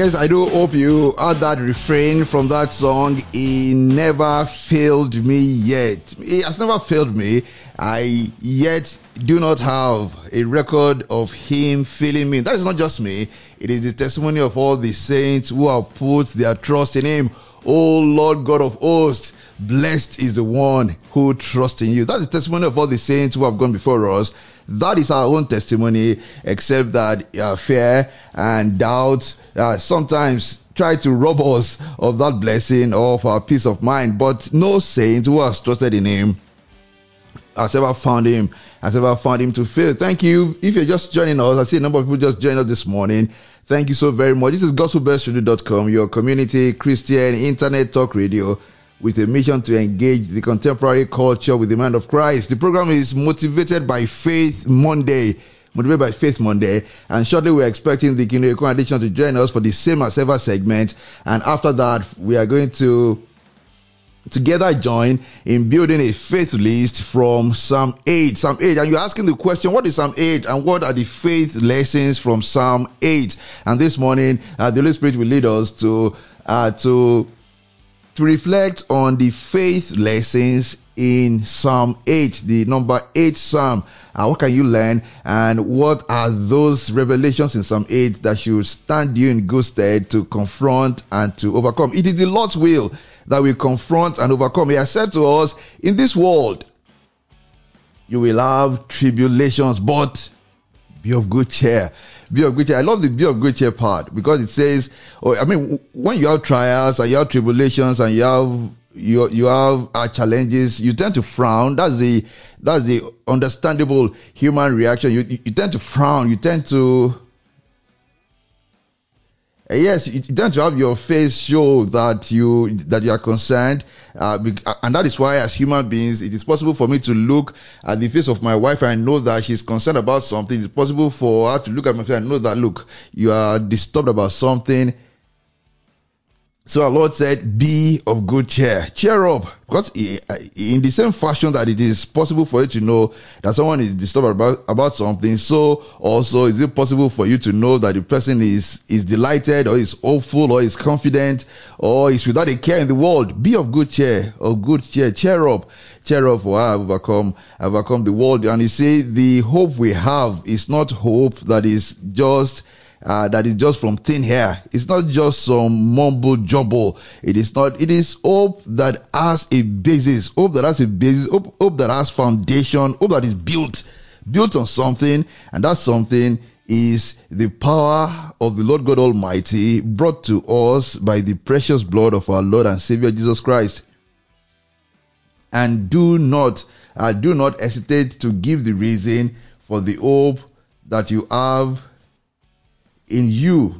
Yes, I do hope you heard that refrain from that song. He never failed me yet. He has never failed me. I yet do not have a record of him failing me. That is not just me. It is the testimony of all the saints who have put their trust in him. Oh Lord God of hosts, blessed is the one who trusts in you. That's the testimony of all the saints who have gone before us. That is our own testimony, except that uh, fear and doubt uh, sometimes try to rob us of that blessing or of our peace of mind. But no saint who has trusted in Him has ever found Him, has ever found Him to fail. Thank you. If you're just joining us, I see a number of people just joined us this morning. Thank you so very much. This is gospelbellstudio.com, your community Christian internet talk radio with a mission to engage the contemporary culture with the mind of Christ. The program is motivated by Faith Monday. Motivated by Faith Monday. And shortly we're expecting the Kinoeko Addition to join us for the same as ever segment. And after that, we are going to together join in building a faith list from Psalm 8. Psalm 8. And you're asking the question, what is Psalm 8 and what are the faith lessons from Psalm 8? And this morning, uh, the Holy Spirit will lead us to, uh, to to reflect on the faith lessons in Psalm 8, the number 8 Psalm. Uh, what can you learn? And what are those revelations in Psalm 8 that should stand you in good stead to confront and to overcome? It is the Lord's will that we confront and overcome. He has said to us, in this world, you will have tribulations, but be of good cheer be of good cheer. I love the be of good cheer part because it says, oh, I mean, when you have trials and you have tribulations and you have you you have uh, challenges, you tend to frown. That's the that's the understandable human reaction. You, you, tend to frown. You tend to yes, you tend to have your face show that you that you are concerned, uh, and that is why, as human beings, it is possible for me to look at the face of my wife and know that she's concerned about something. It's possible for her to look at my face and know that look, you are disturbed about something. So our Lord said, Be of good cheer. Cheer up. Because in the same fashion that it is possible for you to know that someone is disturbed about, about something, so also is it possible for you to know that the person is, is delighted or is hopeful or is confident or is without a care in the world. Be of good cheer, of good cheer. Cheer up. Cheer up for I have overcome, I have overcome the world. And you see, the hope we have is not hope that is just uh, that is just from thin air. It's not just some mumbo jumbo. It is not. It is hope that has a basis. Hope that has a basis. Hope, hope that has foundation. Hope that is built, built on something, and that something is the power of the Lord God Almighty brought to us by the precious blood of our Lord and Savior Jesus Christ. And do not, uh, do not hesitate to give the reason for the hope that you have in you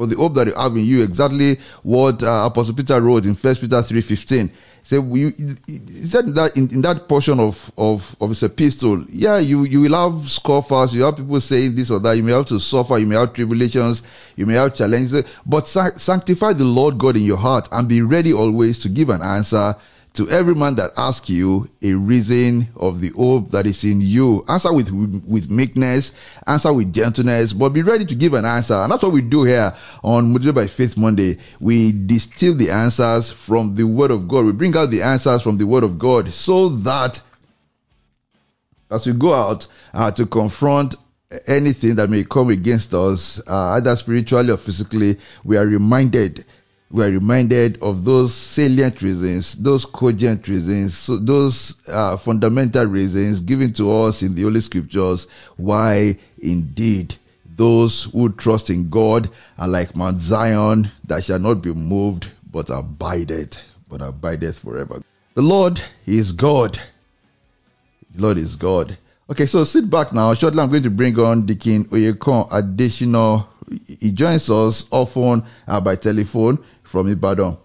for the hope that you have in you exactly what uh, apostle peter wrote in first peter 3.15 so we, he said that in, in that portion of, of, of his epistle yeah you, you will have scoffers you have people saying this or that you may have to suffer you may have tribulations you may have challenges but sanctify the lord god in your heart and be ready always to give an answer to every man that asks you a reason of the hope that is in you. Answer with, with meekness, answer with gentleness, but be ready to give an answer. And that's what we do here on Motivated by Faith Monday. We distill the answers from the Word of God. We bring out the answers from the Word of God so that as we go out uh, to confront anything that may come against us, uh, either spiritually or physically, we are reminded we are reminded of those salient reasons, those cogent reasons, so those uh, fundamental reasons given to us in the Holy Scriptures why indeed those who trust in God are like Mount Zion that shall not be moved but abideth, but abideth forever. The Lord is God. The Lord is God. Okay, so sit back now. Shortly, I'm going to bring on Deacon Oyekon additional. He joins us often uh, by telephone from Ibadan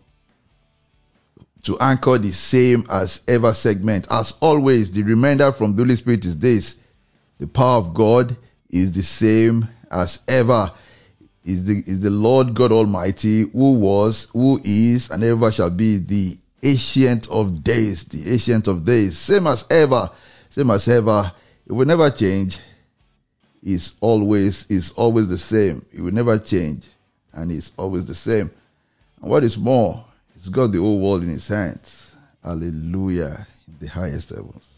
to anchor the same as ever segment. As always, the reminder from the Holy Spirit is this the power of God is the same as ever. Is the, is the Lord God Almighty who was, who is, and ever shall be the ancient of days, the ancient of days, same as ever, same as ever. It will never change. It's always it's always the same. It will never change, and it's always the same. And what is more, He's got the whole world in His hands. Hallelujah in the highest heavens.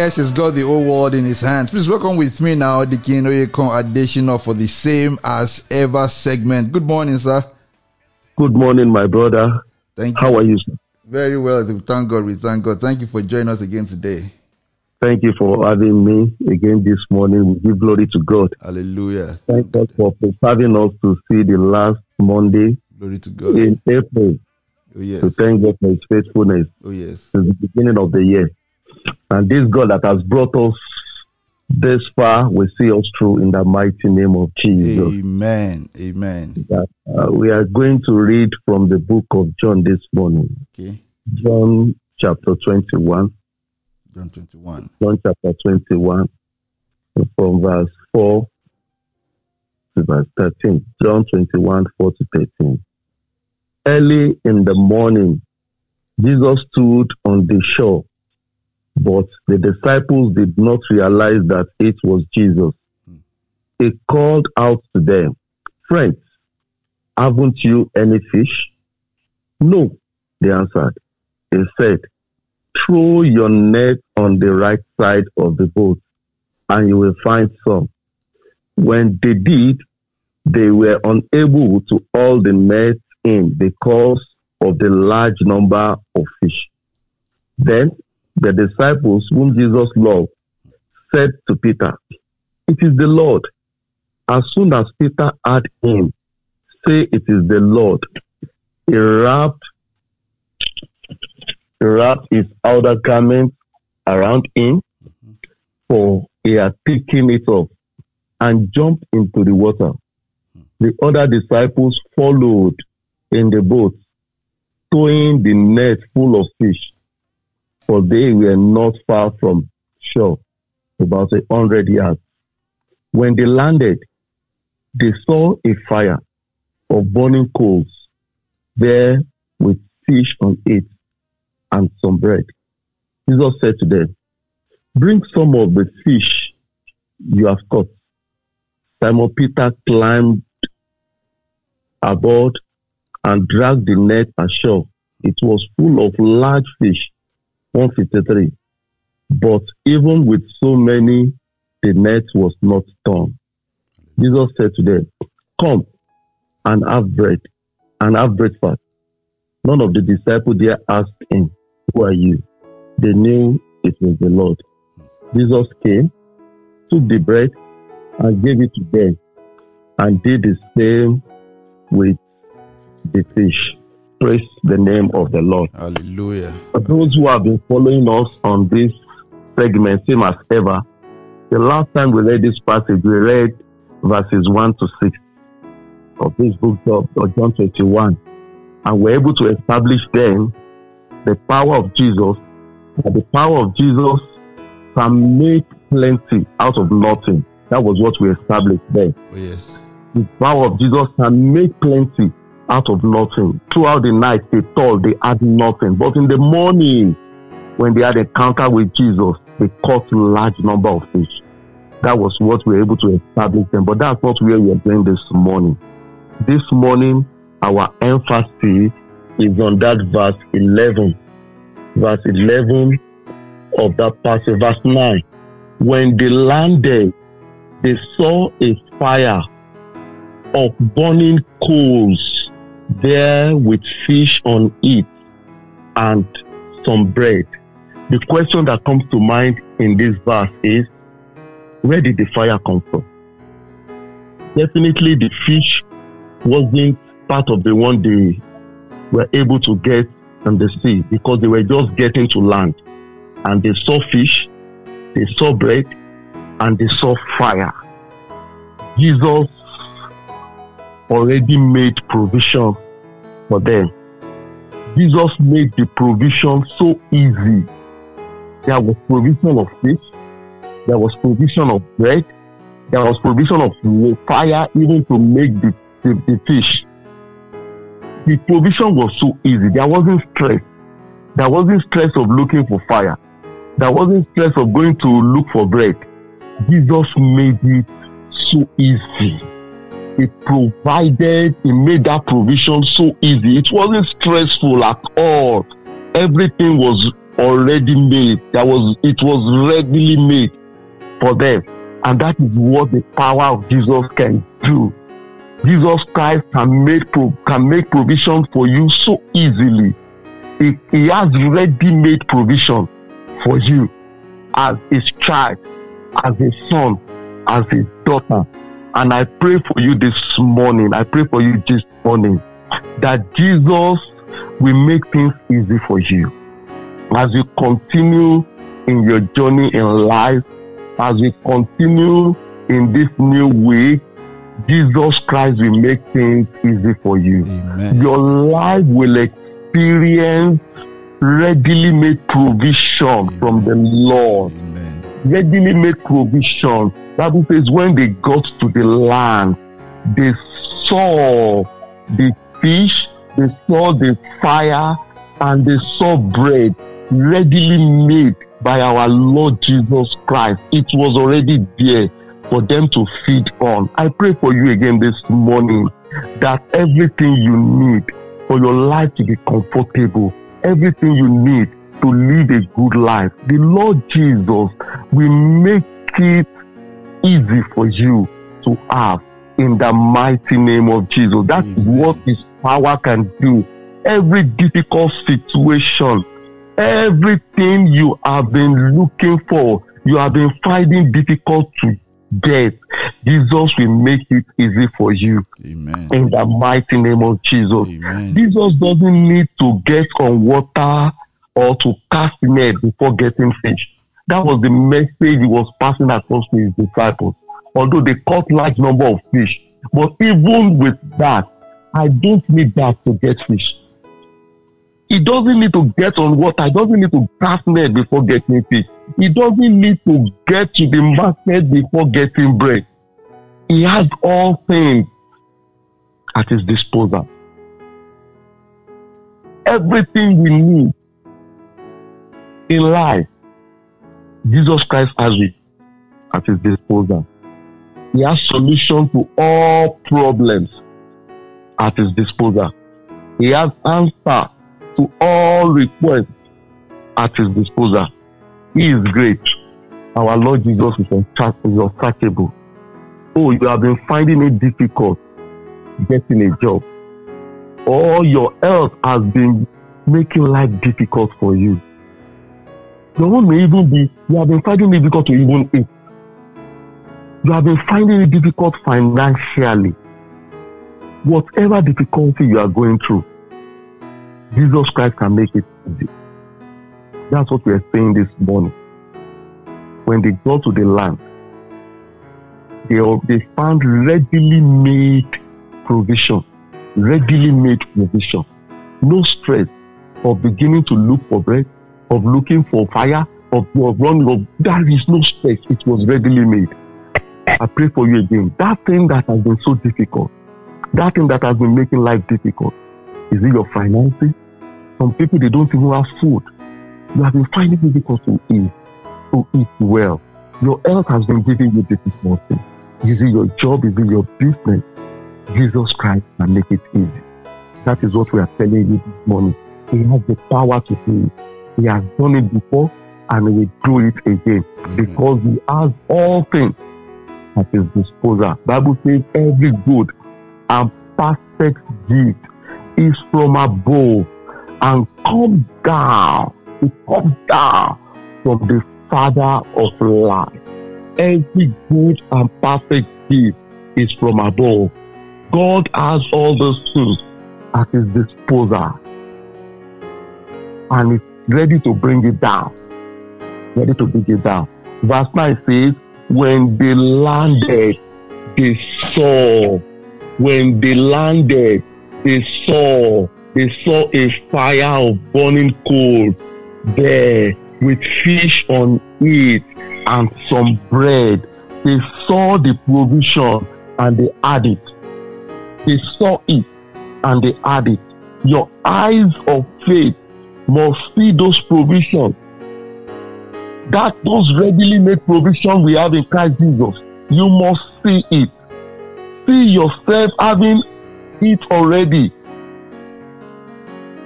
Yes, he's got the whole world in his hands. Please welcome with me now the Kinoyekon additional for the same as ever segment. Good morning, sir. Good morning, my brother. Thank you. How are you? Sir? Very well. Thank God. We thank God. Thank you for joining us again today. Thank you for having me again this morning. We give glory to God. Hallelujah. Thank God for preparing us to see the last Monday glory to God. in April. Oh, yes. To thank God for his faithfulness. Oh, yes. Since the beginning of the year. And this God that has brought us this far will see us through in the mighty name of Jesus. Amen. Amen. That, uh, we are going to read from the book of John this morning. Okay. John chapter 21. John 21. John chapter 21, from verse 4 to verse 13. John 21, 4 to 13. Early in the morning, Jesus stood on the shore but the disciples did not realize that it was Jesus. He called out to them, Friends, haven't you any fish? No, they answered. He said, Throw your net on the right side of the boat, and you will find some. When they did, they were unable to haul the net in because of the large number of fish. Then the disciples whom Jesus loved said to Peter, It is the Lord. As soon as Peter heard him say, It is the Lord, he wrapped, he wrapped his outer garment around him, for he had taken it off, and jumped into the water. The other disciples followed in the boat, towing the net full of fish, for they were not far from shore, about a hundred yards. When they landed, they saw a fire of burning coals there with fish on it and some bread. Jesus said to them, Bring some of the fish you have caught. Simon Peter climbed aboard and dragged the net ashore. It was full of large fish, 153. But even with so many, the net was not torn. Jesus said to them, Come and have bread and have breakfast. None of the disciples there asked him, Who are you? They knew it was the Lord. Jesus came, took the bread, and gave it to them, and did the same with the fish. Praise the name of the Lord. Hallelujah. For those who have been following us on this segment, same as ever, the last time we read this passage, we read verses 1 to 6 of this book of John 21. And we're able to establish then the power of Jesus, that the power of Jesus can make plenty out of nothing. That was what we established then Oh, yes. the power of Jesus can make plenty out of nothing. Throughout the night, they thought they had nothing. But in the morning, when they had encounter with Jesus, they caught a large number of fish. That was what we were able to establish them. But that's not where we are going this morning. This morning, our emphasis is on that verse 11. Verse 11 of that passage, verse 9. When they landed, they saw a fire of burning coals there with fish on it and some bread. The question that comes to mind in this verse is where did the fire come from? Definitely, the fish wasn't part of the one they were able to get on the sea because they were just getting to land and they saw fish, they saw bread, and they saw fire. Jesus already made provision for them. Jesus made the provision so easy. There was provision of fish, there was provision of bread, there was provision of fire even to make the, the, the fish. The provision was so easy. There wasn't stress. There wasn't stress of looking for fire. There wasn't stress of going to look for bread. Jesus made it so easy he provided, he made that provision so easy. It wasn't stressful at all. Everything was already made. There was it was readily made for them. And that is what the power of Jesus can do. Jesus Christ can make can make provision for you so easily. He, he has ready made provision for you as his child, as his son, as his daughter. And I pray for you this morning. I pray for you this morning that Jesus will make things easy for you. As you continue in your journey in life, as you continue in this new week, Jesus Christ will make things easy for you. Amen. Your life will experience readily made provision from the Lord Amen. readily made provision. Bible says when they got to the land, they saw the fish, they saw the fire, and they saw bread readily made by our Lord Jesus Christ. It was already there for them to feed on. I pray for you again this morning that everything you need for your life to be comfortable, everything you need to live a good life, the Lord Jesus will make it easy for you to have in the mighty name of Jesus. That's Amen. what His power can do. Every difficult situation, everything you have been looking for, you have been finding difficult to get, Jesus will make it easy for you Amen. in the mighty name of Jesus. Amen. Jesus doesn't need to get on water or to cast net before getting fish. That was the message he was passing across to his disciples. Although they caught large number of fish, but even with that, I don't need that to get fish. He doesn't need to get on water. He doesn't need to cast net before getting fish. He doesn't need to get to the market before getting bread. He has all things at his disposal. Everything we need in life, Jesus Christ has it at his disposal. He has solution to all problems at his disposal. He has answer to all requests at his disposal. He is great. Our Lord Jesus is unsearchable. Oh, you have been finding it difficult getting a job, or your health has been making life difficult for you. Your own may even be you have been finding it difficult to even eat. You have been finding it difficult financially. Whatever difficulty you are going through, Jesus Christ can make it easy. That's what we are saying this morning. When they got to the land, they, they found readily made provision. Readily made provision. No stress of beginning to look for bread, of looking for fire, of, of running. Of, there is no space. It was readily made. I pray for you again. That thing that has been so difficult, that thing that has been making life difficult, is it your finances? Some people they don't even have food. You have been finding it difficult to eat, to eat well. Your health has been giving you difficulty. Is it your job? Is it your business? Jesus Christ can make it easy. That is what we are telling you this morning. He has the power to do it. He has done it before and he will do it again because he has all things at his disposal. Bible says every good and perfect gift is from above and comes down. It comes down from the Father of life. Every good and perfect gift is from above. God has all those things at his disposal and is ready to bring it down. Ready to bring it down. Verse 9 says, When they landed, they saw. When they landed, they saw. They saw a fire of burning coal there with fish on it and some bread. They saw the provision and they had it. They saw it and they had it. Your eyes of faith must see those provisions. That those readily made provision we have in Christ Jesus. You must see it. See yourself having it already.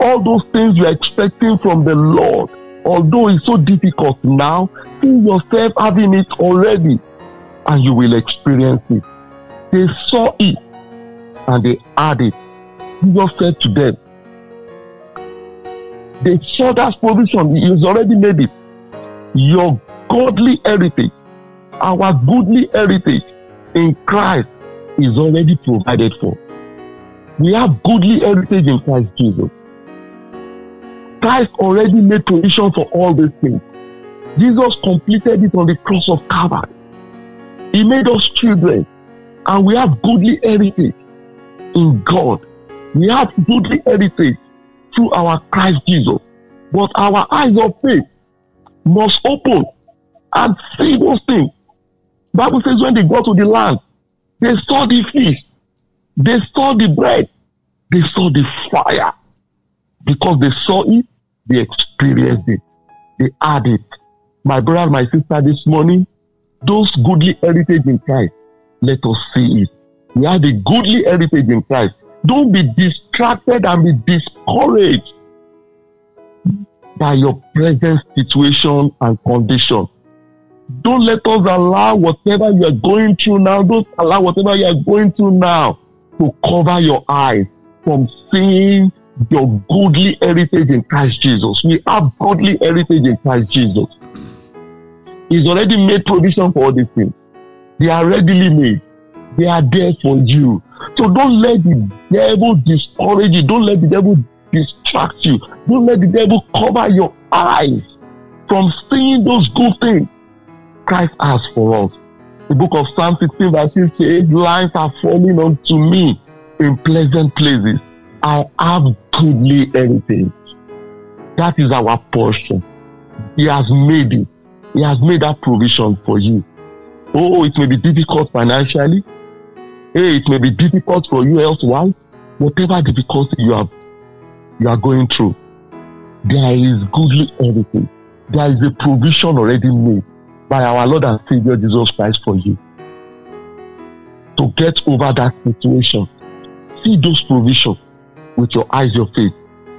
All those things you are expecting from the Lord, although it's so difficult now, see yourself having it already, and you will experience it. They saw it and they had it. Jesus said to them, Saw that provision, is already made it. Your godly heritage, our goodly heritage in Christ is already provided for. We have goodly heritage in Christ Jesus. Christ already made provision for all these things. Jesus completed it on the cross of Calvary. He made us children, and we have goodly heritage in God. We have goodly heritage through our Christ Jesus. But our eyes of faith must open and see those things. Bible says when they go to the land, they saw the fish, they saw the bread, they saw the fire. Because they saw it, they experienced it, they had it. My brother, my sister, this morning, those goodly heritage in Christ, let us see it. We have a goodly heritage in Christ. Don't be distracted and be discouraged by your present situation and condition. Don't let us allow whatever you are going through now, don't allow whatever you are going through now to cover your eyes from seeing your godly heritage in Christ Jesus. We have godly heritage in Christ Jesus. He's already made provision for all these things. They are readily made. They are there for you. So don't let the devil discourage you. Don't let the devil distract you. Don't let the devil cover your eyes from seeing those good things Christ has for us. The book of Psalm 16 verse 6 says, Lines are falling unto me in pleasant places. I have goodly heritage. That is our portion. He has made it. He has made that provision for you. Oh, it may be difficult financially. Hey, it may be difficult for you elsewise. Whatever difficulty you have, you are going through, there is goodly everything. There is a provision already made by our Lord and Savior Jesus Christ for you to get over that situation. See those provisions with your eyes of faith.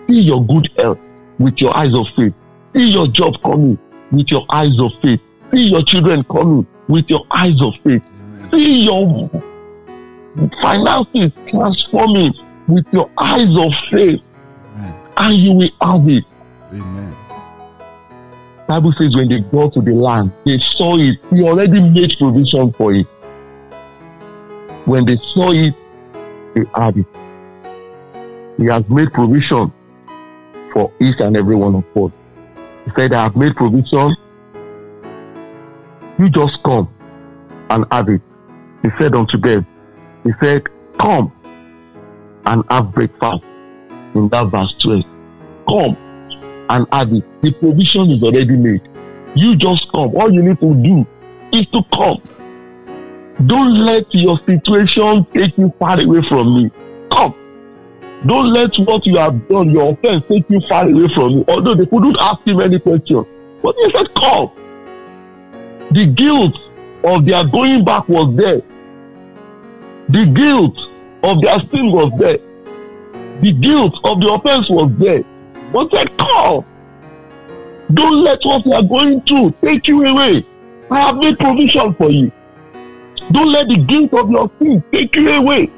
See your good health with your eyes of faith. See your job coming with your eyes of faith. See your children coming with your eyes of faith. See your finances transforming with your eyes of faith, Amen. and you will have it. Amen. Bible says when they got to the land, they saw it. He already made provision for it. When they saw it, they had it. He has made provision for each and every one of us. He said, I have made provision. You just come and have it. He said unto them, He said, Come and have breakfast. In that verse 12. Come and have it. The provision is already made. You just come. All you need to do is to come. Don't let your situation take you far away from me. Come. Don't let what you have done, your offense, take you far away from me. Although they couldn't ask him any question. But he said, Come. The guilt of their going back was there. The guilt of their sin was there. The guilt of the offense was there. But said, Come. Don't let what you are going through take you away. I have made provision for you. Don't let the guilt of your sin take you away.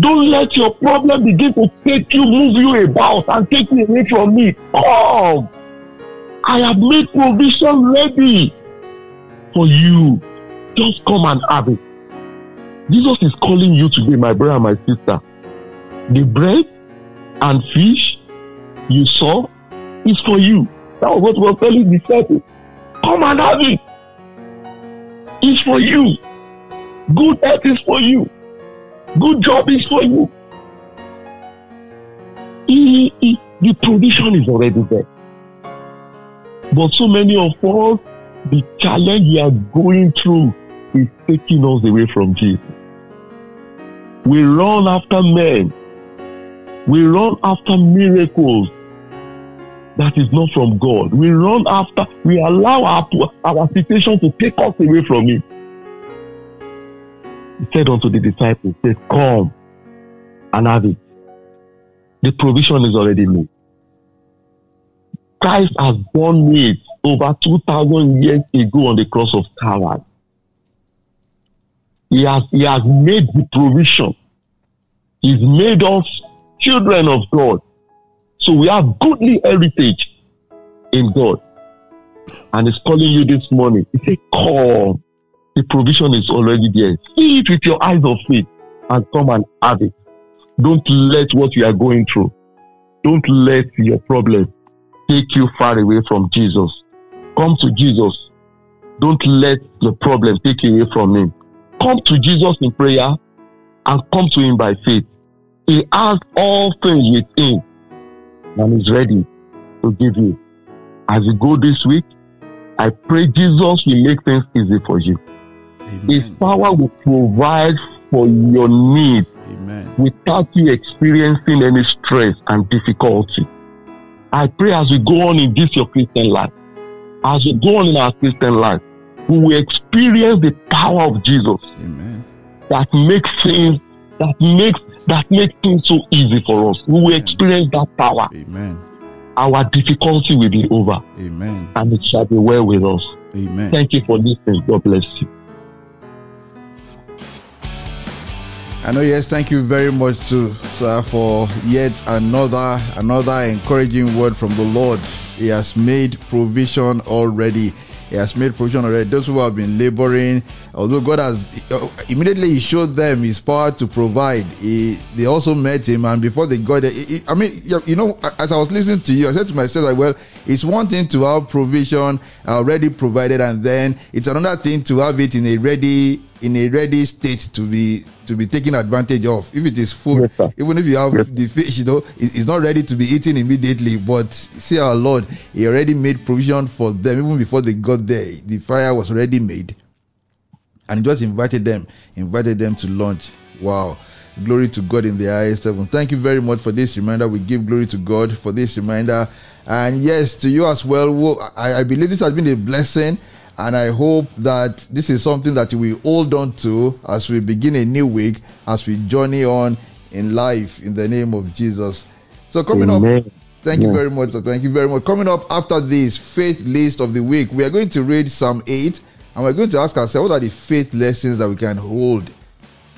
Don't let your problem begin to take you, move you about, and take you away from me. Come. I have made provision ready for you. Just come and have it. Jesus is calling you today, my brother and my sister. The bread and fish you saw is for you. That was what was telling the disciples. Come and have it. It's for you. Good health is for you. Good job is for you. He- he- the provision is already there. But so many of us, the challenge we are going through is taking us away from Jesus. We run after men. We run after miracles that is not from God. We run after, we allow our, our situation to take us away from Him. He said unto the disciples, said, Come and have it. The provision is already made. Christ has done it over 2,000 years ago on the cross of Calvary. He has, he has made the provision. He's made us children of God. So we have goodly heritage in God. And He's calling you this morning. He said, Come. The provision is already there. See it with your eyes of faith and come and have it. Don't let what you are going through, don't let your problem take you far away from Jesus. Come to Jesus. Don't let the problem take you away from Him. Come to Jesus in prayer and come to Him by faith. He has all things with Him and is ready to give you. As you go this week, I pray Jesus will make things easy for you. His power will provide for your needs Amen. without you experiencing any stress and difficulty. I pray as we go on in this your Christian life, as we go on in our Christian life, we will experience the power of Jesus Amen. that makes things, that makes that makes things so easy for us. We will Amen. experience that power. Amen. Our difficulty will be over Amen. and it shall be well with us. Amen. Thank you for listening. God bless you. I know. Yes, thank you very much to sir for yet another another encouraging word from the Lord. He has made provision already. He has made provision already. Those who have been laboring, although God has uh, immediately He showed them His power to provide. He, they also met Him, and before they got there, I mean, you know, as I was listening to you, I said to myself, like, well, it's one thing to have provision already provided, and then it's another thing to have it in a ready in a ready state to be to be taken advantage of. If it is food, Yes, even if you have Yes. the fish, you know, it- it's not ready to be eaten immediately. But see, our Lord, He already made provision for them even before they got there. The fire was already made, and He just invited them, invited them to lunch. Wow. Glory to God in the highest heaven. Thank you very much for this reminder. We give glory to God for this reminder. And yes, to you as well. I, I believe this has been a blessing. And I hope that this is something that we hold on to as we begin a new week, as we journey on in life in the name of Jesus. So coming up, Amen. Thank you very much. sir. Thank you very much. Coming up after this faith list of the week, we are going to read Psalm 8 and we're going to ask ourselves what are the faith lessons that we can hold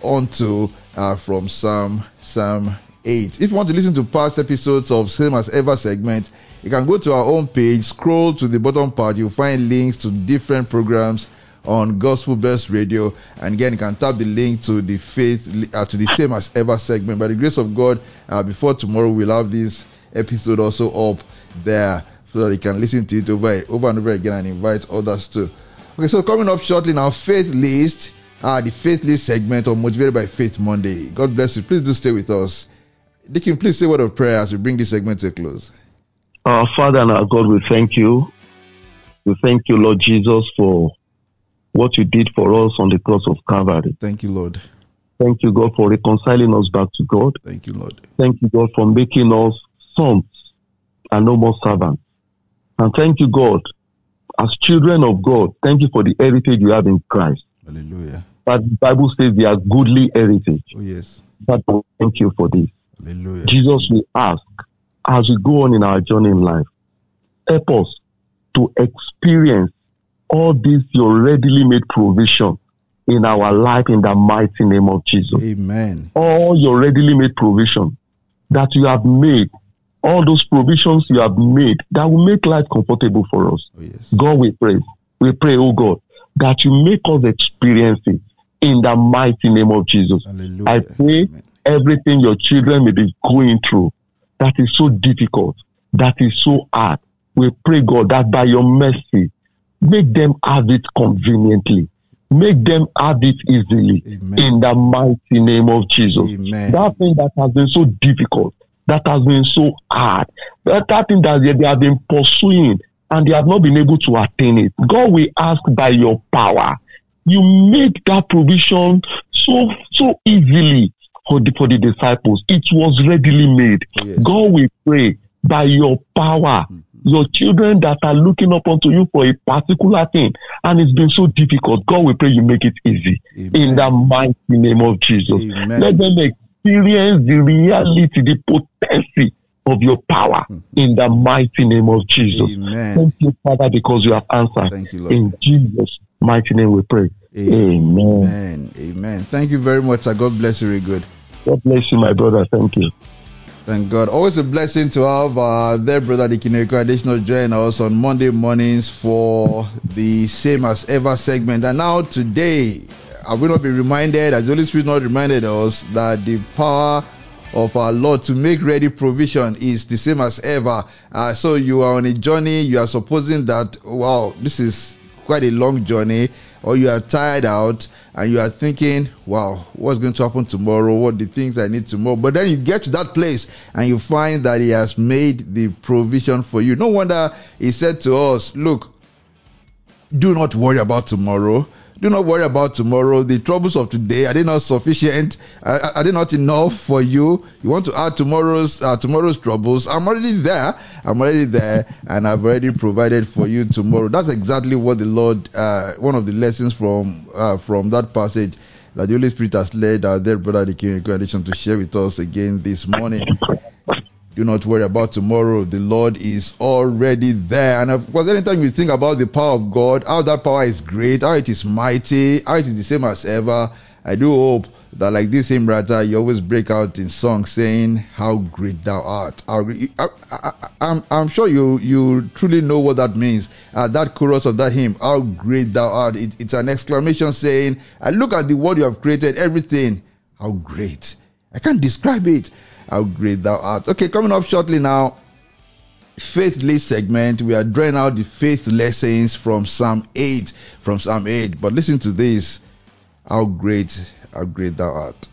onto uh, from Psalm Psalm 8. If you want to listen to past episodes of Same as Ever segment, you can go to our home page, scroll to the bottom part, you'll find links to different programs on Gospel Bells Radio, and again you can tap the link to the faith uh, to the Same as Ever segment. By the grace of God, uh, before tomorrow we'll have this episode also up there so that you can listen to it over over and over again and invite others too. Okay, so coming up shortly now, faith list, uh, the faith list segment on Motivated by Faith Monday. God bless you. Please do stay with us. Deacon, please say a word of prayer as we bring this segment to a close. Our Father and our God, we thank you. We thank you, Lord Jesus, for what you did for us on the cross of Calvary. Thank you, Lord. Thank you, God, for reconciling us back to God. Thank you, Lord. Thank you, God, for making us sons and no more servants. And thank you, God, as children of God, thank you for the heritage you have in Christ. Hallelujah. That the Bible says they are goodly heritage. Oh, yes. But thank you for this. Hallelujah. Jesus, we ask, as we go on in our journey in life, help us to experience all this your readily made provision in our life in the mighty name of Jesus. Amen. All your readily made provision that you have made, all those provisions you have made that will make life comfortable for us. Oh, yes. God, we pray. We pray, oh God, that you make us experience it in the mighty name of Jesus. Hallelujah. I pray Amen. everything your children may be going through that is so difficult, that is so hard. We pray, God, that by your mercy, make them have it conveniently, make them have it easily Amen. in the mighty name of Jesus. Amen. That thing that has been so difficult, that has been so hard, that, that thing that they, they have been pursuing and they have not been able to attain it. God, we ask by your power, you make that provision so so easily for the for the disciples. It was readily made. Yes. God, we pray by your power, Mhm. your children that are looking up unto you for a particular thing, and it's been so difficult. God, we pray you make it easy in the mighty name of Jesus. Amen. Let them experience the reality, the potency of your power Mhm. in the mighty name of Jesus. Amen. Thank you, Father, because you have answered. Thank you, Lord. In Jesus' mighty name we pray. Amen. Amen. Amen. Thank you very much. God bless you, very good. God bless you, my brother. Thank you. Thank God. Always a blessing to have uh, their brother Dikineko additional join us on Monday mornings for the same as ever segment. And now today, I will not be reminded, as the Holy Spirit not reminded us that the power of our Lord to make ready provision is the same as ever. Uh, so you are on a journey. You are supposing that wow, this is quite a long journey, or you are tired out and you are thinking, wow, what's going to happen tomorrow? What the things I need tomorrow? But then you get to that place and you find that He has made the provision for you. No wonder He said to us, look, do not worry about tomorrow. Do not worry about tomorrow. The troubles of today are they not sufficient? Are, are they not enough for you? You want to add tomorrow's uh, tomorrow's troubles? I'm already there. I'm already there, and I've already provided for you tomorrow. That's exactly what the Lord. Uh, one of the lessons from uh, from that passage that the Holy Spirit has led our dear brother, the King Addition, to share with us again this morning. Do not worry about tomorrow. The Lord is already there. And of course, anytime you think about the power of God, how that power is great, how it is mighty, how it is the same as ever, I do hope that like this hymn writer, you always break out in song saying, "How great thou art." I, am I'm sure you you truly know what that means. Uh, that chorus of that hymn, "How great thou art," it, it's an exclamation saying, "I look at the world you have created, everything. How great! I can't describe it. How great thou art." Okay, coming up shortly now. Faith list segment, we are drawing out the faith lessons from Psalm 8. From Psalm 8. But listen to this. How great, how great thou art.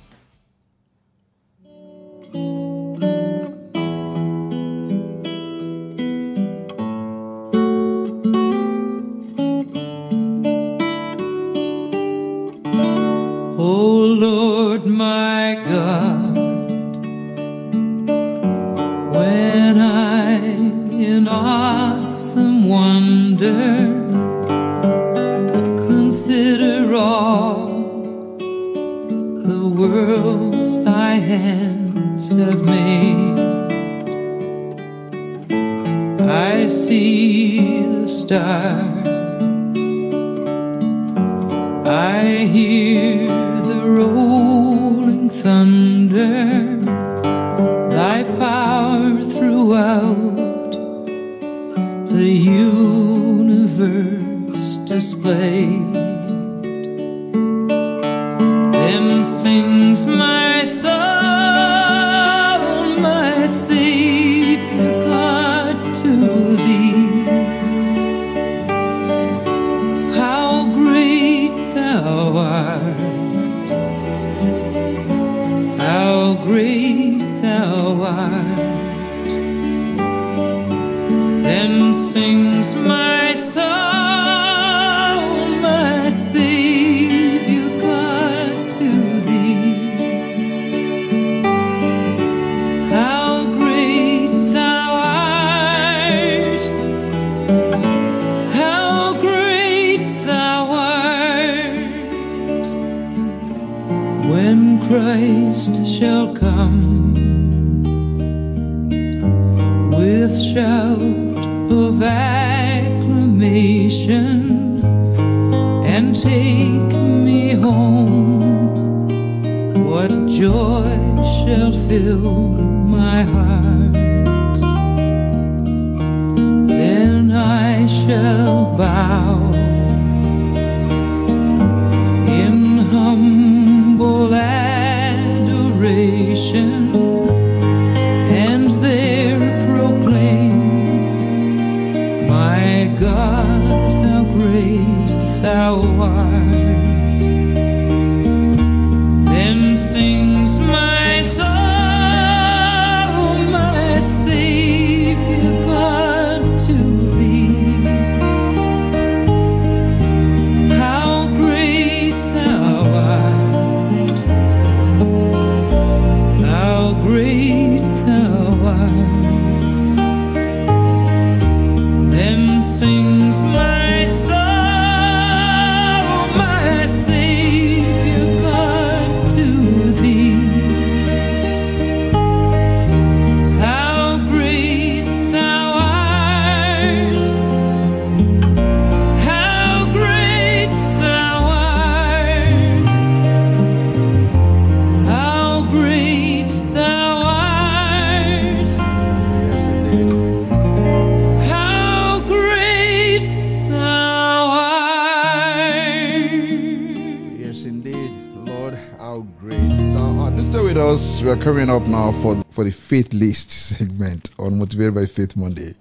Shall for for the faith list segment on Motivated by Faith Monday.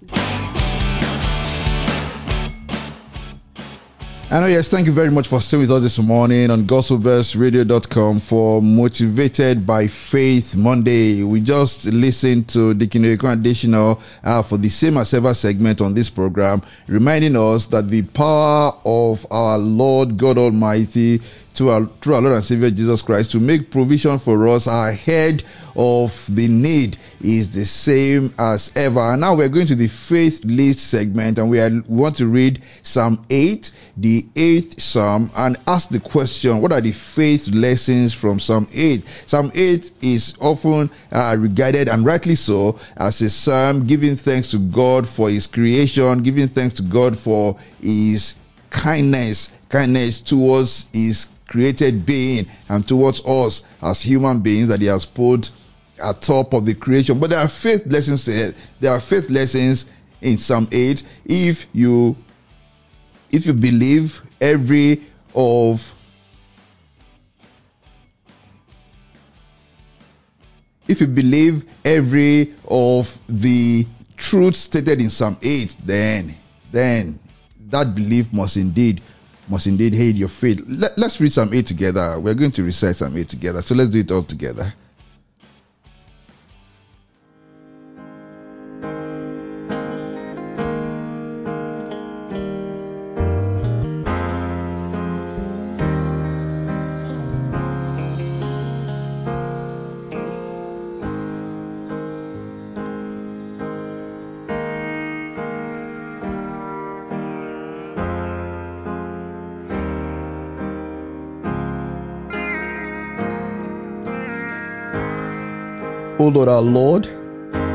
Know, yes, thank you very much for staying with us this morning on gospelbellsradio.com for Motivated by Faith Monday. We just listened to the Kineko additional uh, for the same as ever segment on this program, reminding us that the power of our Lord God Almighty to our, through our Lord and Savior Jesus Christ to make provision for us ahead of the need is the same as ever. Now we're going to the faith list segment and we, are, we want to read Psalm 8, the eighth Psalm, and ask the question, what are the faith lessons from Psalm 8? Psalm 8 is often uh, regarded, and rightly so, as a psalm giving thanks to God for his creation, giving thanks to God for his kindness, kindness towards his created being and towards us as human beings that he has put at top of the creation. But there are faith lessons there. There are faith lessons in Psalm 8. If you if you believe every of if you believe every of the truths stated in Psalm 8, then then that belief must indeed must indeed aid your faith. Let, us read Psalm 8 together. We're going to recite Psalm 8 together. So let's do it all together. Our Lord,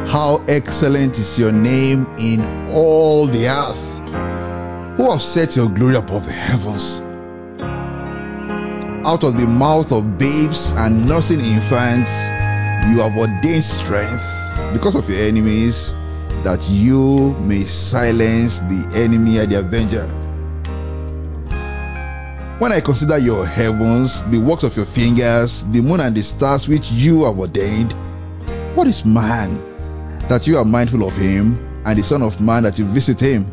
how excellent is your name in all the earth. Who have set your glory above the heavens? Out of the mouth of babes and nursing infants, you have ordained strength because of your enemies, that you may silence the enemy and the avenger. When I consider your heavens, the works of your fingers, the moon and the stars which you have ordained, what is man that you are mindful of him, and the Son of Man that you visit him?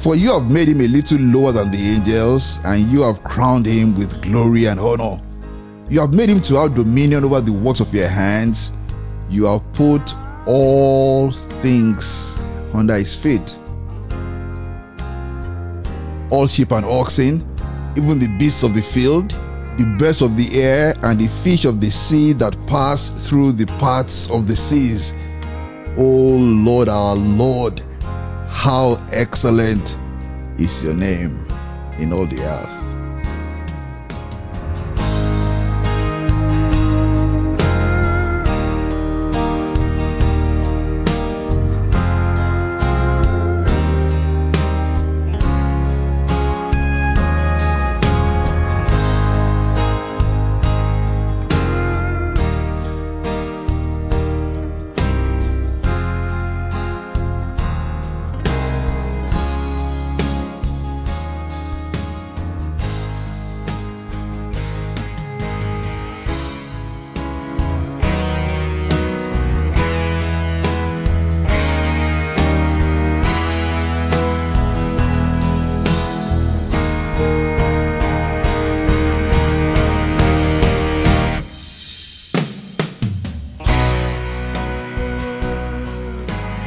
For you have made him a little lower than the angels, and you have crowned him with glory and honor. You have made him to have dominion over the works of your hands. You have put all things under his feet. All sheep and oxen, even the beasts of the field, the birds of the air and the fish of the sea that pass through the paths of the seas. O Lord our Lord, how excellent is your name in all the earth.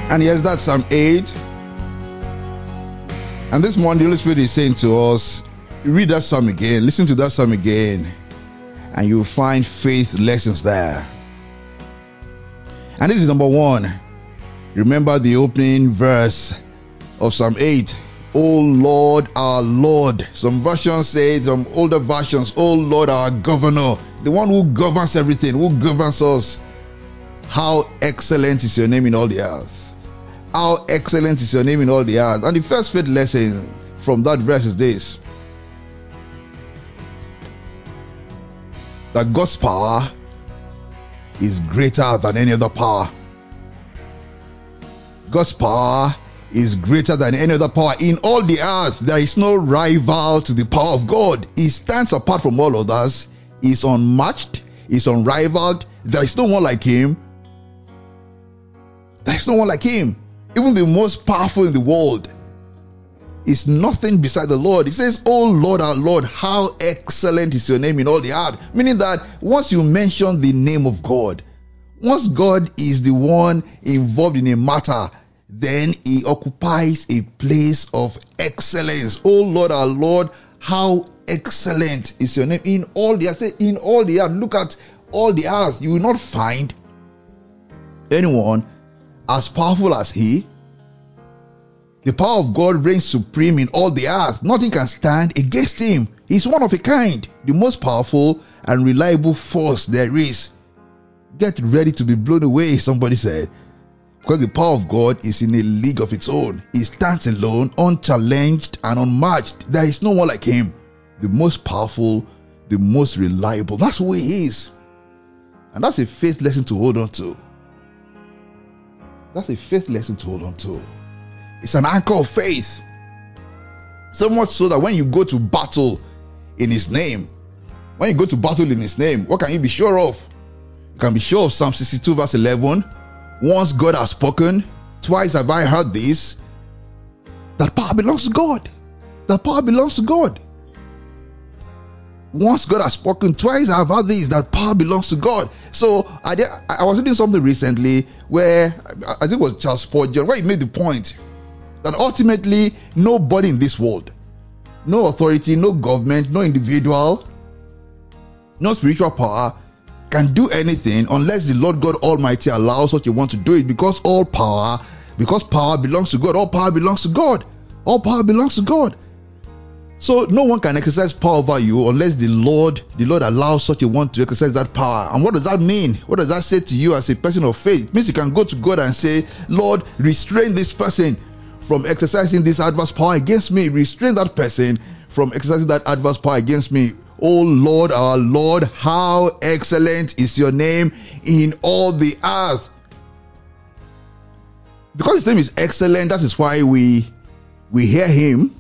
And yes, that's Psalm 8. And this morning, the Holy Spirit is saying to us, read that psalm again, listen to that psalm again, and you'll find faith lessons there. And this is number one. Remember the opening verse of Psalm 8. O Lord, our Lord. Some versions say, some older versions, O Lord, our governor, the one who governs everything, who governs us. How excellent is your name in all the earth. How excellent is your name in all the earth. And the first faith lesson from that verse is this that God's power is greater than any other power. God's power is greater than any other power. In all the earth, there is no rival to the power of God. He stands apart from all others, is unmatched, is unrivaled. There is no one like him. There is no one like him. Even the most powerful in the world is nothing beside the Lord. He says, Oh Lord, our Lord, how excellent is your name in all the earth. Meaning that once you mention the name of God, once God is the one involved in a matter, then he occupies a place of excellence. Oh Lord, our Lord, how excellent is your name in all the earth. In all the earth, look at all the earth. You will not find anyone as powerful as he. The power of God reigns supreme in all the earth. Nothing can stand against him. He's one of a kind, the most powerful and reliable force there is. Get ready to be blown away, somebody said. Because the power of God is in a league of its own. He stands alone, unchallenged and unmatched. There is no one like him. The most powerful, the most reliable. That's who he is. And that's a faith lesson to hold on to. That's a faith lesson to hold on to. It's an anchor of faith. So much so that when you go to battle in his name, when you go to battle in his name, what can you be sure of? You can be sure of Psalm 62, verse 11. Once God has spoken, twice have I heard this. That power belongs to God. That power belongs to God. Once God has spoken, twice I've heard this. That power belongs to God. So I, I was reading something recently where I think it was Charles Spurgeon, where he made the point that ultimately nobody in this world, no authority, no government, no individual, no spiritual power can do anything unless the Lord God Almighty allows such a one to do it because all power, because power belongs to God, all power belongs to God. All power belongs to God. So no one can exercise power over you unless the Lord, the Lord allows such a one to exercise that power. And what does that mean? What does that say to you as a person of faith? It means you can go to God and say, Lord, restrain this person from exercising this adverse power against me. Restrain that person from exercising that adverse power against me. Oh Lord, our Lord, how excellent is your name in all the earth. Because his name is excellent, that is why we we hear him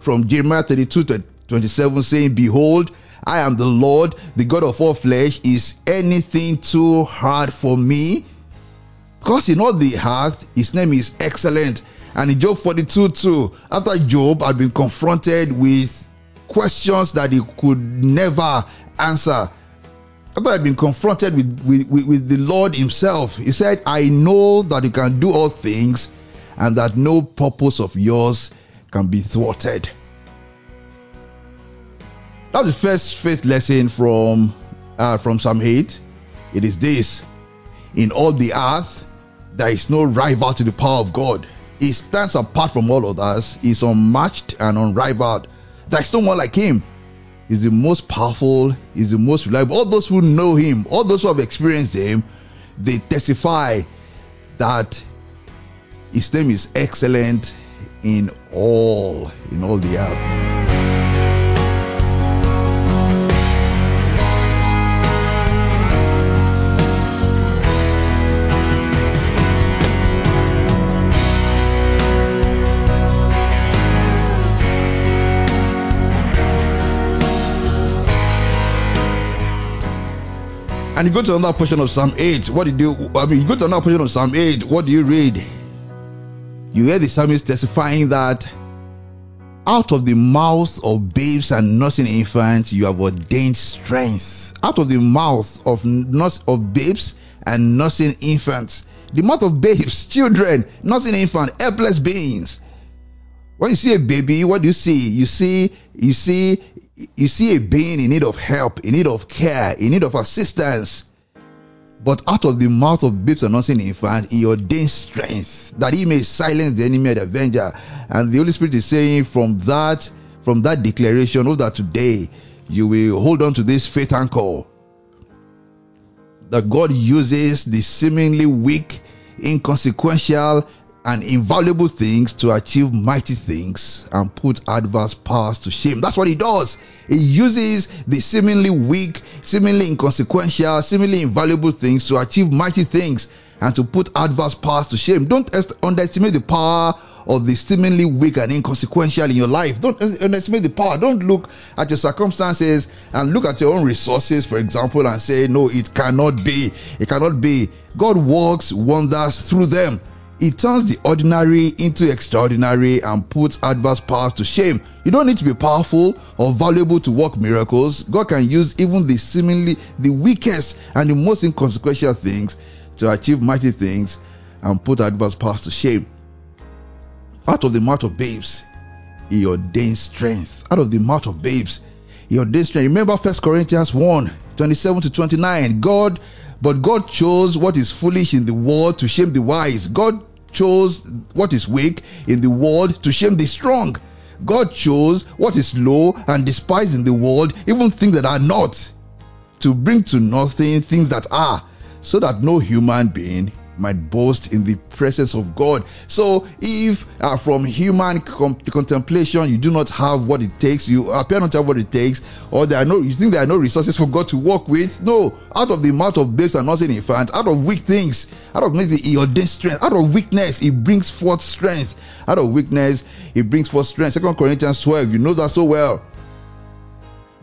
from Jeremiah 32 to 27 saying, Behold, I am the Lord, the God of all flesh. Is anything too hard for me? Because in all the earth, his name is excellent. And in Job 42 2, after Job had been confronted with questions that he could never answer, after I had been confronted with, with, with, with the Lord Himself, He said, I know that you can do all things and that no purpose of yours can be thwarted. That's the first faith lesson from uh, from Psalm 8. It is this In all the earth, there is no rival to the power of God. He stands apart from all others, He's unmatched and unrivaled. There is no one like Him. He's the most powerful, He's the most reliable. All those who know Him, all those who have experienced Him, they testify that His name is excellent in all, in all the earth. And you go to another portion of Psalm 8. What do you, I mean, you go to another portion of Psalm 8. What do you read? You hear the psalmist testifying that out of the mouth of babes and nursing infants, you have ordained strength. Out of the mouth of nurse, of babes and nursing infants, the mouth of babes, children, nursing infants, helpless beings. When you see a baby, what do you see? You see, you see, you see a being in need of help, in need of care, in need of assistance. But out of the mouth of babes and nursing infants, he ordains strength that he may silence the enemy and the avenger. And the Holy Spirit is saying from that, from that declaration, of that today you will hold on to this faith anchor that God uses the seemingly weak, inconsequential, and invaluable things to achieve mighty things and put adverse powers to shame. That's what he does. He uses the seemingly weak, seemingly inconsequential, seemingly invaluable things to achieve mighty things and to put adverse powers to shame. Don't underestimate the power of the seemingly weak and inconsequential in your life. Don't underestimate the power. Don't look at your circumstances and look at your own resources, for example, and say, No, it cannot be. It cannot be. God works wonders through them. He turns the ordinary into extraordinary and puts adverse powers to shame. You don't need to be powerful or valuable to work miracles. God can use even the seemingly the weakest and the most inconsequential things to achieve mighty things and put adverse powers to shame. Out of the mouth of babes, he ordains strength. Out of the mouth of babes, he ordains strength. Remember 1 Corinthians 1 27 to 29. God, but God chose what is foolish in the world to shame the wise. God chose what is weak in the world to shame the strong. God chose what is low and despised in the world, even things that are not, to bring to nothing things that are, so that no human being might boast in the presence of God. So, if uh, from human com- contemplation you do not have what it takes, you appear not to have what it takes, or there are no, you think there are no resources for God to work with, no. Out of the mouth of babes and nursing infants, out of weak things, out of maybe he strength, out of weakness he brings forth strength, out of weakness he brings forth strength. Second Corinthians 12, you know that so well.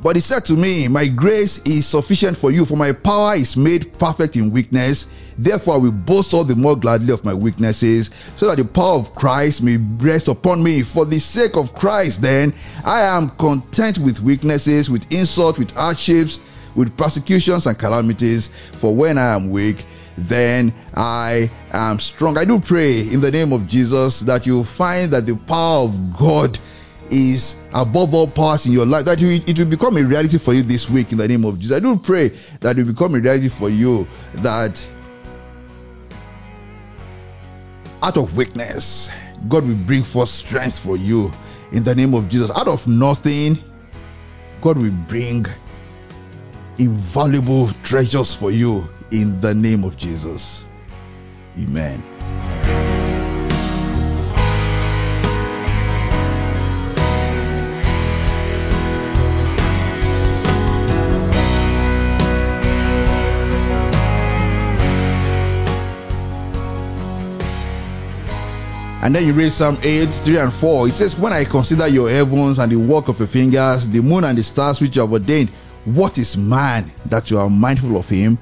But he said to me, My grace is sufficient for you, for my power is made perfect in weakness. Therefore, I will boast all the more gladly of my weaknesses, so that the power of Christ may rest upon me. For the sake of Christ, then, I am content with weaknesses, with insult, with hardships, with persecutions and calamities. For when I am weak, then I am strong. I do pray in the name of Jesus that you find that the power of God is above all powers in your life, that it will become a reality for you this week in the name of Jesus. I do pray that it will become a reality for you that out of weakness, God will bring forth strength for you in the name of Jesus. Out of nothing, God will bring invaluable treasures for you in the name of Jesus. Amen. And then you read Psalm 8, 3 and 4. It says, When I consider your heavens and the work of your fingers, the moon and the stars which you have ordained, what is man that you are mindful of him,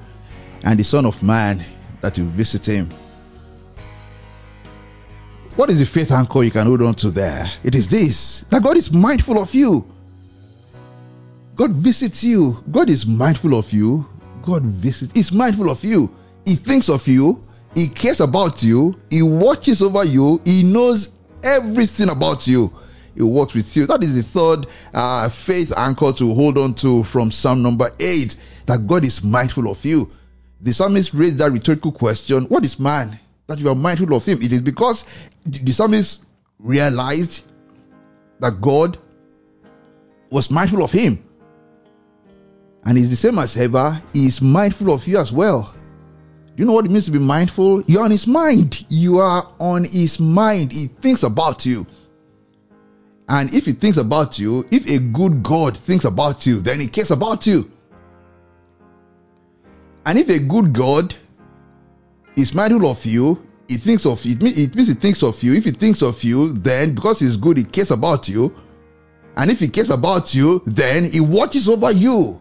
and the Son of Man that you visit him? What is the faith anchor you can hold on to there? It is this that God is mindful of you. God visits you. God is mindful of you. God visits. He's mindful of you. He thinks of you. He cares about you. He watches over you. He knows everything about you. He works with you. That is the third uh, faith anchor to hold on to from Psalm number 8 that God is mindful of you. The psalmist raised that rhetorical question What is man that you are mindful of him? It is because the psalmist realized that God was mindful of him. And he's the same as ever, he is mindful of you as well. You know what it means to be mindful? You're on his mind. You are on his mind. He thinks about you. And if he thinks about you, if a good God thinks about you, then he cares about you. And if a good God is mindful of you, he thinks of it, it means he thinks of you. If he thinks of you, then because he's good, he cares about you. And if he cares about you, then he watches over you.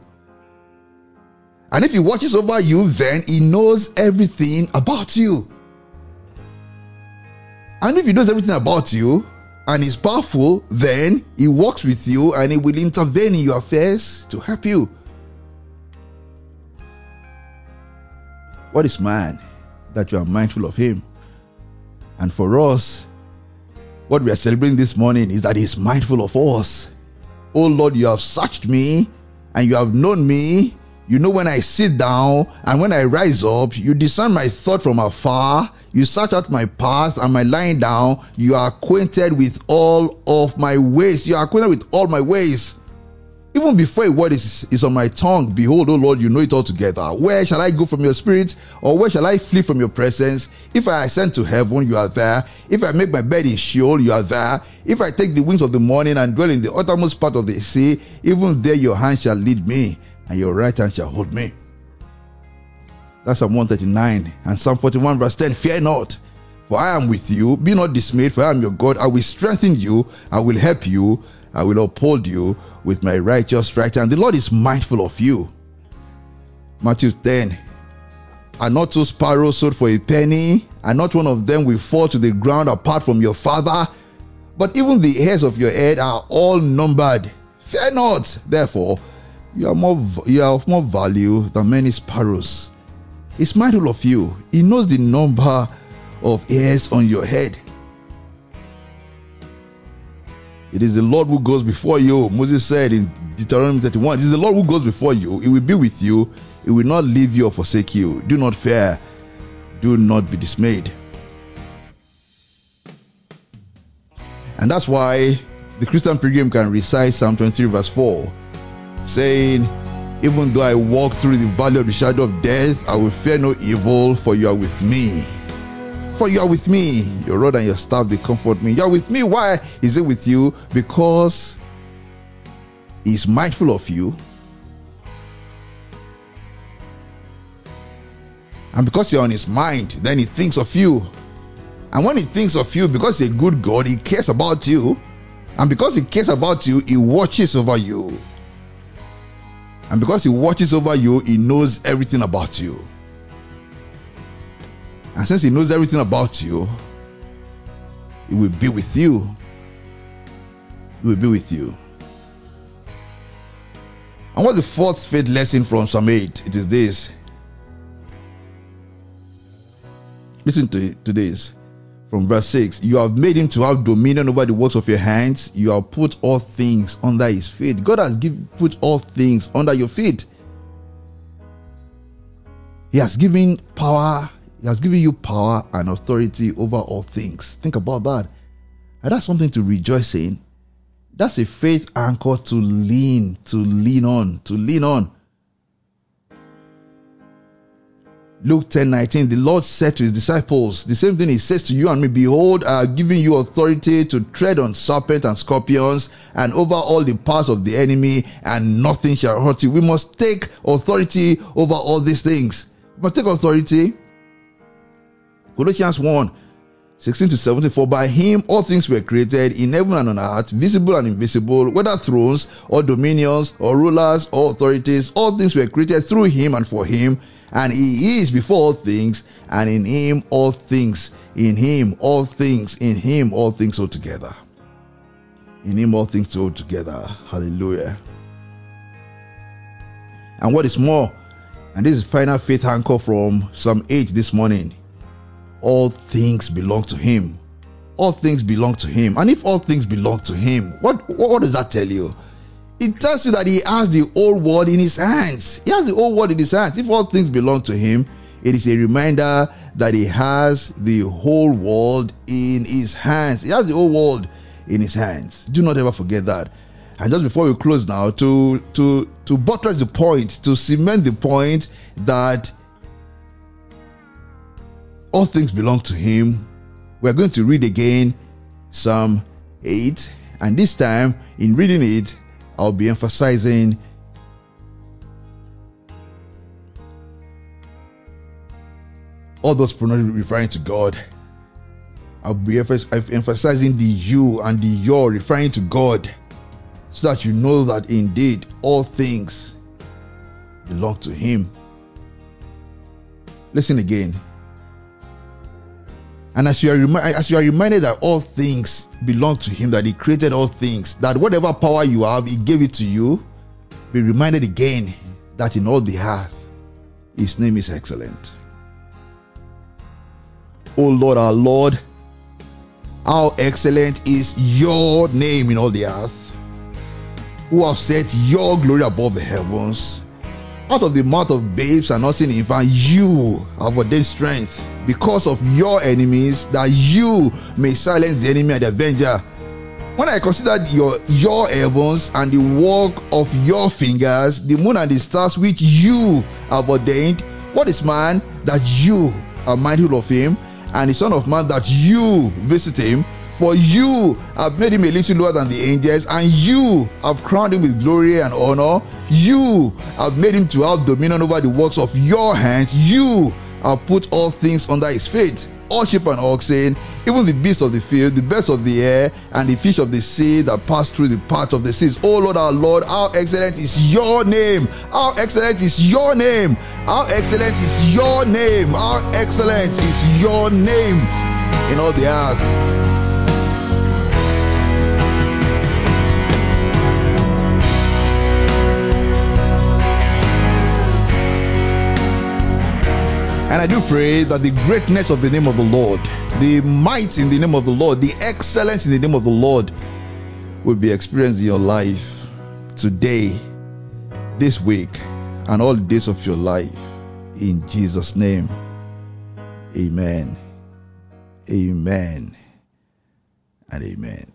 And if he watches over you, then he knows everything about you. And if he knows everything about you and is powerful, then he works with you and he will intervene in your affairs to help you. What is man that you are mindful of him? And for us, what we are celebrating this morning is that he is mindful of us. Oh Lord, you have searched me and you have known me. You know when I sit down and when I rise up, you discern my thought from afar. You search out my path and my lying down. You are acquainted with all of my ways. You are acquainted with all my ways. Even before a word is, is on my tongue, behold, O Lord, you know it all together. Where shall I go from your spirit? Or where shall I flee from your presence? If I ascend to heaven, you are there. If I make my bed in Sheol, you are there. If I take the wings of the morning and dwell in the uttermost part of the sea, even there your hand shall lead me, and your right hand shall hold me. That's Psalm 139 and Psalm 41, verse 10. Fear not, for I am with you. Be not dismayed, for I am your God. I will strengthen you. I will help you. I will uphold you with my righteous right hand. The Lord is mindful of you. Matthew 10. Are not two sparrows sold for a penny, and not one of them will fall to the ground apart from your Father? But even the hairs of your head are all numbered. Fear not, therefore, you are more you are of more value than many sparrows. He's mindful of you. He knows the number of hairs on your head. It is the Lord who goes before you. Moses said in Deuteronomy 31, It is the Lord who goes before you. He will be with you. He will not leave you or forsake you. Do not fear. Do not be dismayed. And that's why the Christian pilgrim can recite Psalm 23, verse 4, saying, Even though I walk through the valley of the shadow of death, I will fear no evil, for you are with me. For you are with me. Your rod and your staff, they comfort me. You are with me. Why is it with you? Because He's mindful of you. And because you're on His mind, then He thinks of you. And when He thinks of you, because He's a good God, He cares about you. And because He cares about you, He watches over you. And because He watches over you, He knows everything about you. And since He knows everything about you, He will be with you. He will be with you. And what's the fourth faith lesson from Psalm 8? It is this. Listen to, to this from verse 6 You have made him to have dominion over the works of your hands. You have put all things under his feet. God has give, put all things under your feet. He has given power, He has given you power and authority over all things. Think about that. And that's something to rejoice in. That's a faith anchor to lean, to lean on, to lean on. Luke 10 19, the Lord said to his disciples, the same thing he says to you and me, Behold, I have given you authority to tread on serpents and scorpions and over all the powers of the enemy, and nothing shall hurt you. We must take authority over all these things. We must take authority. Colossians 1 16 to 17, for by him all things were created in heaven and on earth, visible and invisible, whether thrones or dominions or rulers or authorities, all things were created through him and for him and he is before all things, and in him all things, in him all things, in him all things hold together. In him all things hold together. Hallelujah. And what is more, and this is final faith anchor from Psalm 8 this morning. All things belong to him. All things belong to him. And if all things belong to him, what, what does that tell you? It tells you that he has the whole world in his hands. He has the whole world in his hands. If all things belong to him, it is a reminder that he has the whole world in his hands. He has the whole world in his hands. Do not ever forget that. And just before we close now, to to to buttress the point, to cement the point that all things belong to him, we're going to read again Psalm 8. And this time, in reading it, I'll be emphasizing all those pronouns referring to God. I'll be emphasizing the you and the your referring to God so that you know that indeed all things belong to Him. Listen again. And as you are remi- as you are reminded that all things belong to Him, that He created all things, that whatever power you have, He gave it to you. Be reminded again that in all the earth, His name is excellent. O Lord, our Lord, how excellent is Your name in all the earth, who have set Your glory above the heavens. Out of the mouth of babes and nursing infants, You have ordained strength because of your enemies, that you may silence the enemy and the avenger. When I considered your your heavens and the work of your fingers, the moon and the stars which you have ordained, what is man that you are mindful of him, and the son of man that you visit him? For you have made him a little lower than the angels, and you have crowned him with glory and honor. You have made him to have dominion over the works of your hands. You have put all things under his feet all sheep and oxen, even the beasts of the field, the birds of the air, and the fish of the sea that pass through the paths of the seas. Oh Lord, our Lord, how excellent is your name! How excellent is your name! How excellent is your name! How excellent is your name in all the earth! And I do pray that the greatness of the name of the Lord, the might in the name of the Lord, the excellence in the name of the Lord will be experienced in your life today, this week, and all days of your life. In Jesus' name. Amen. Amen. And amen.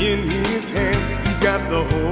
In his hands. He's got the whole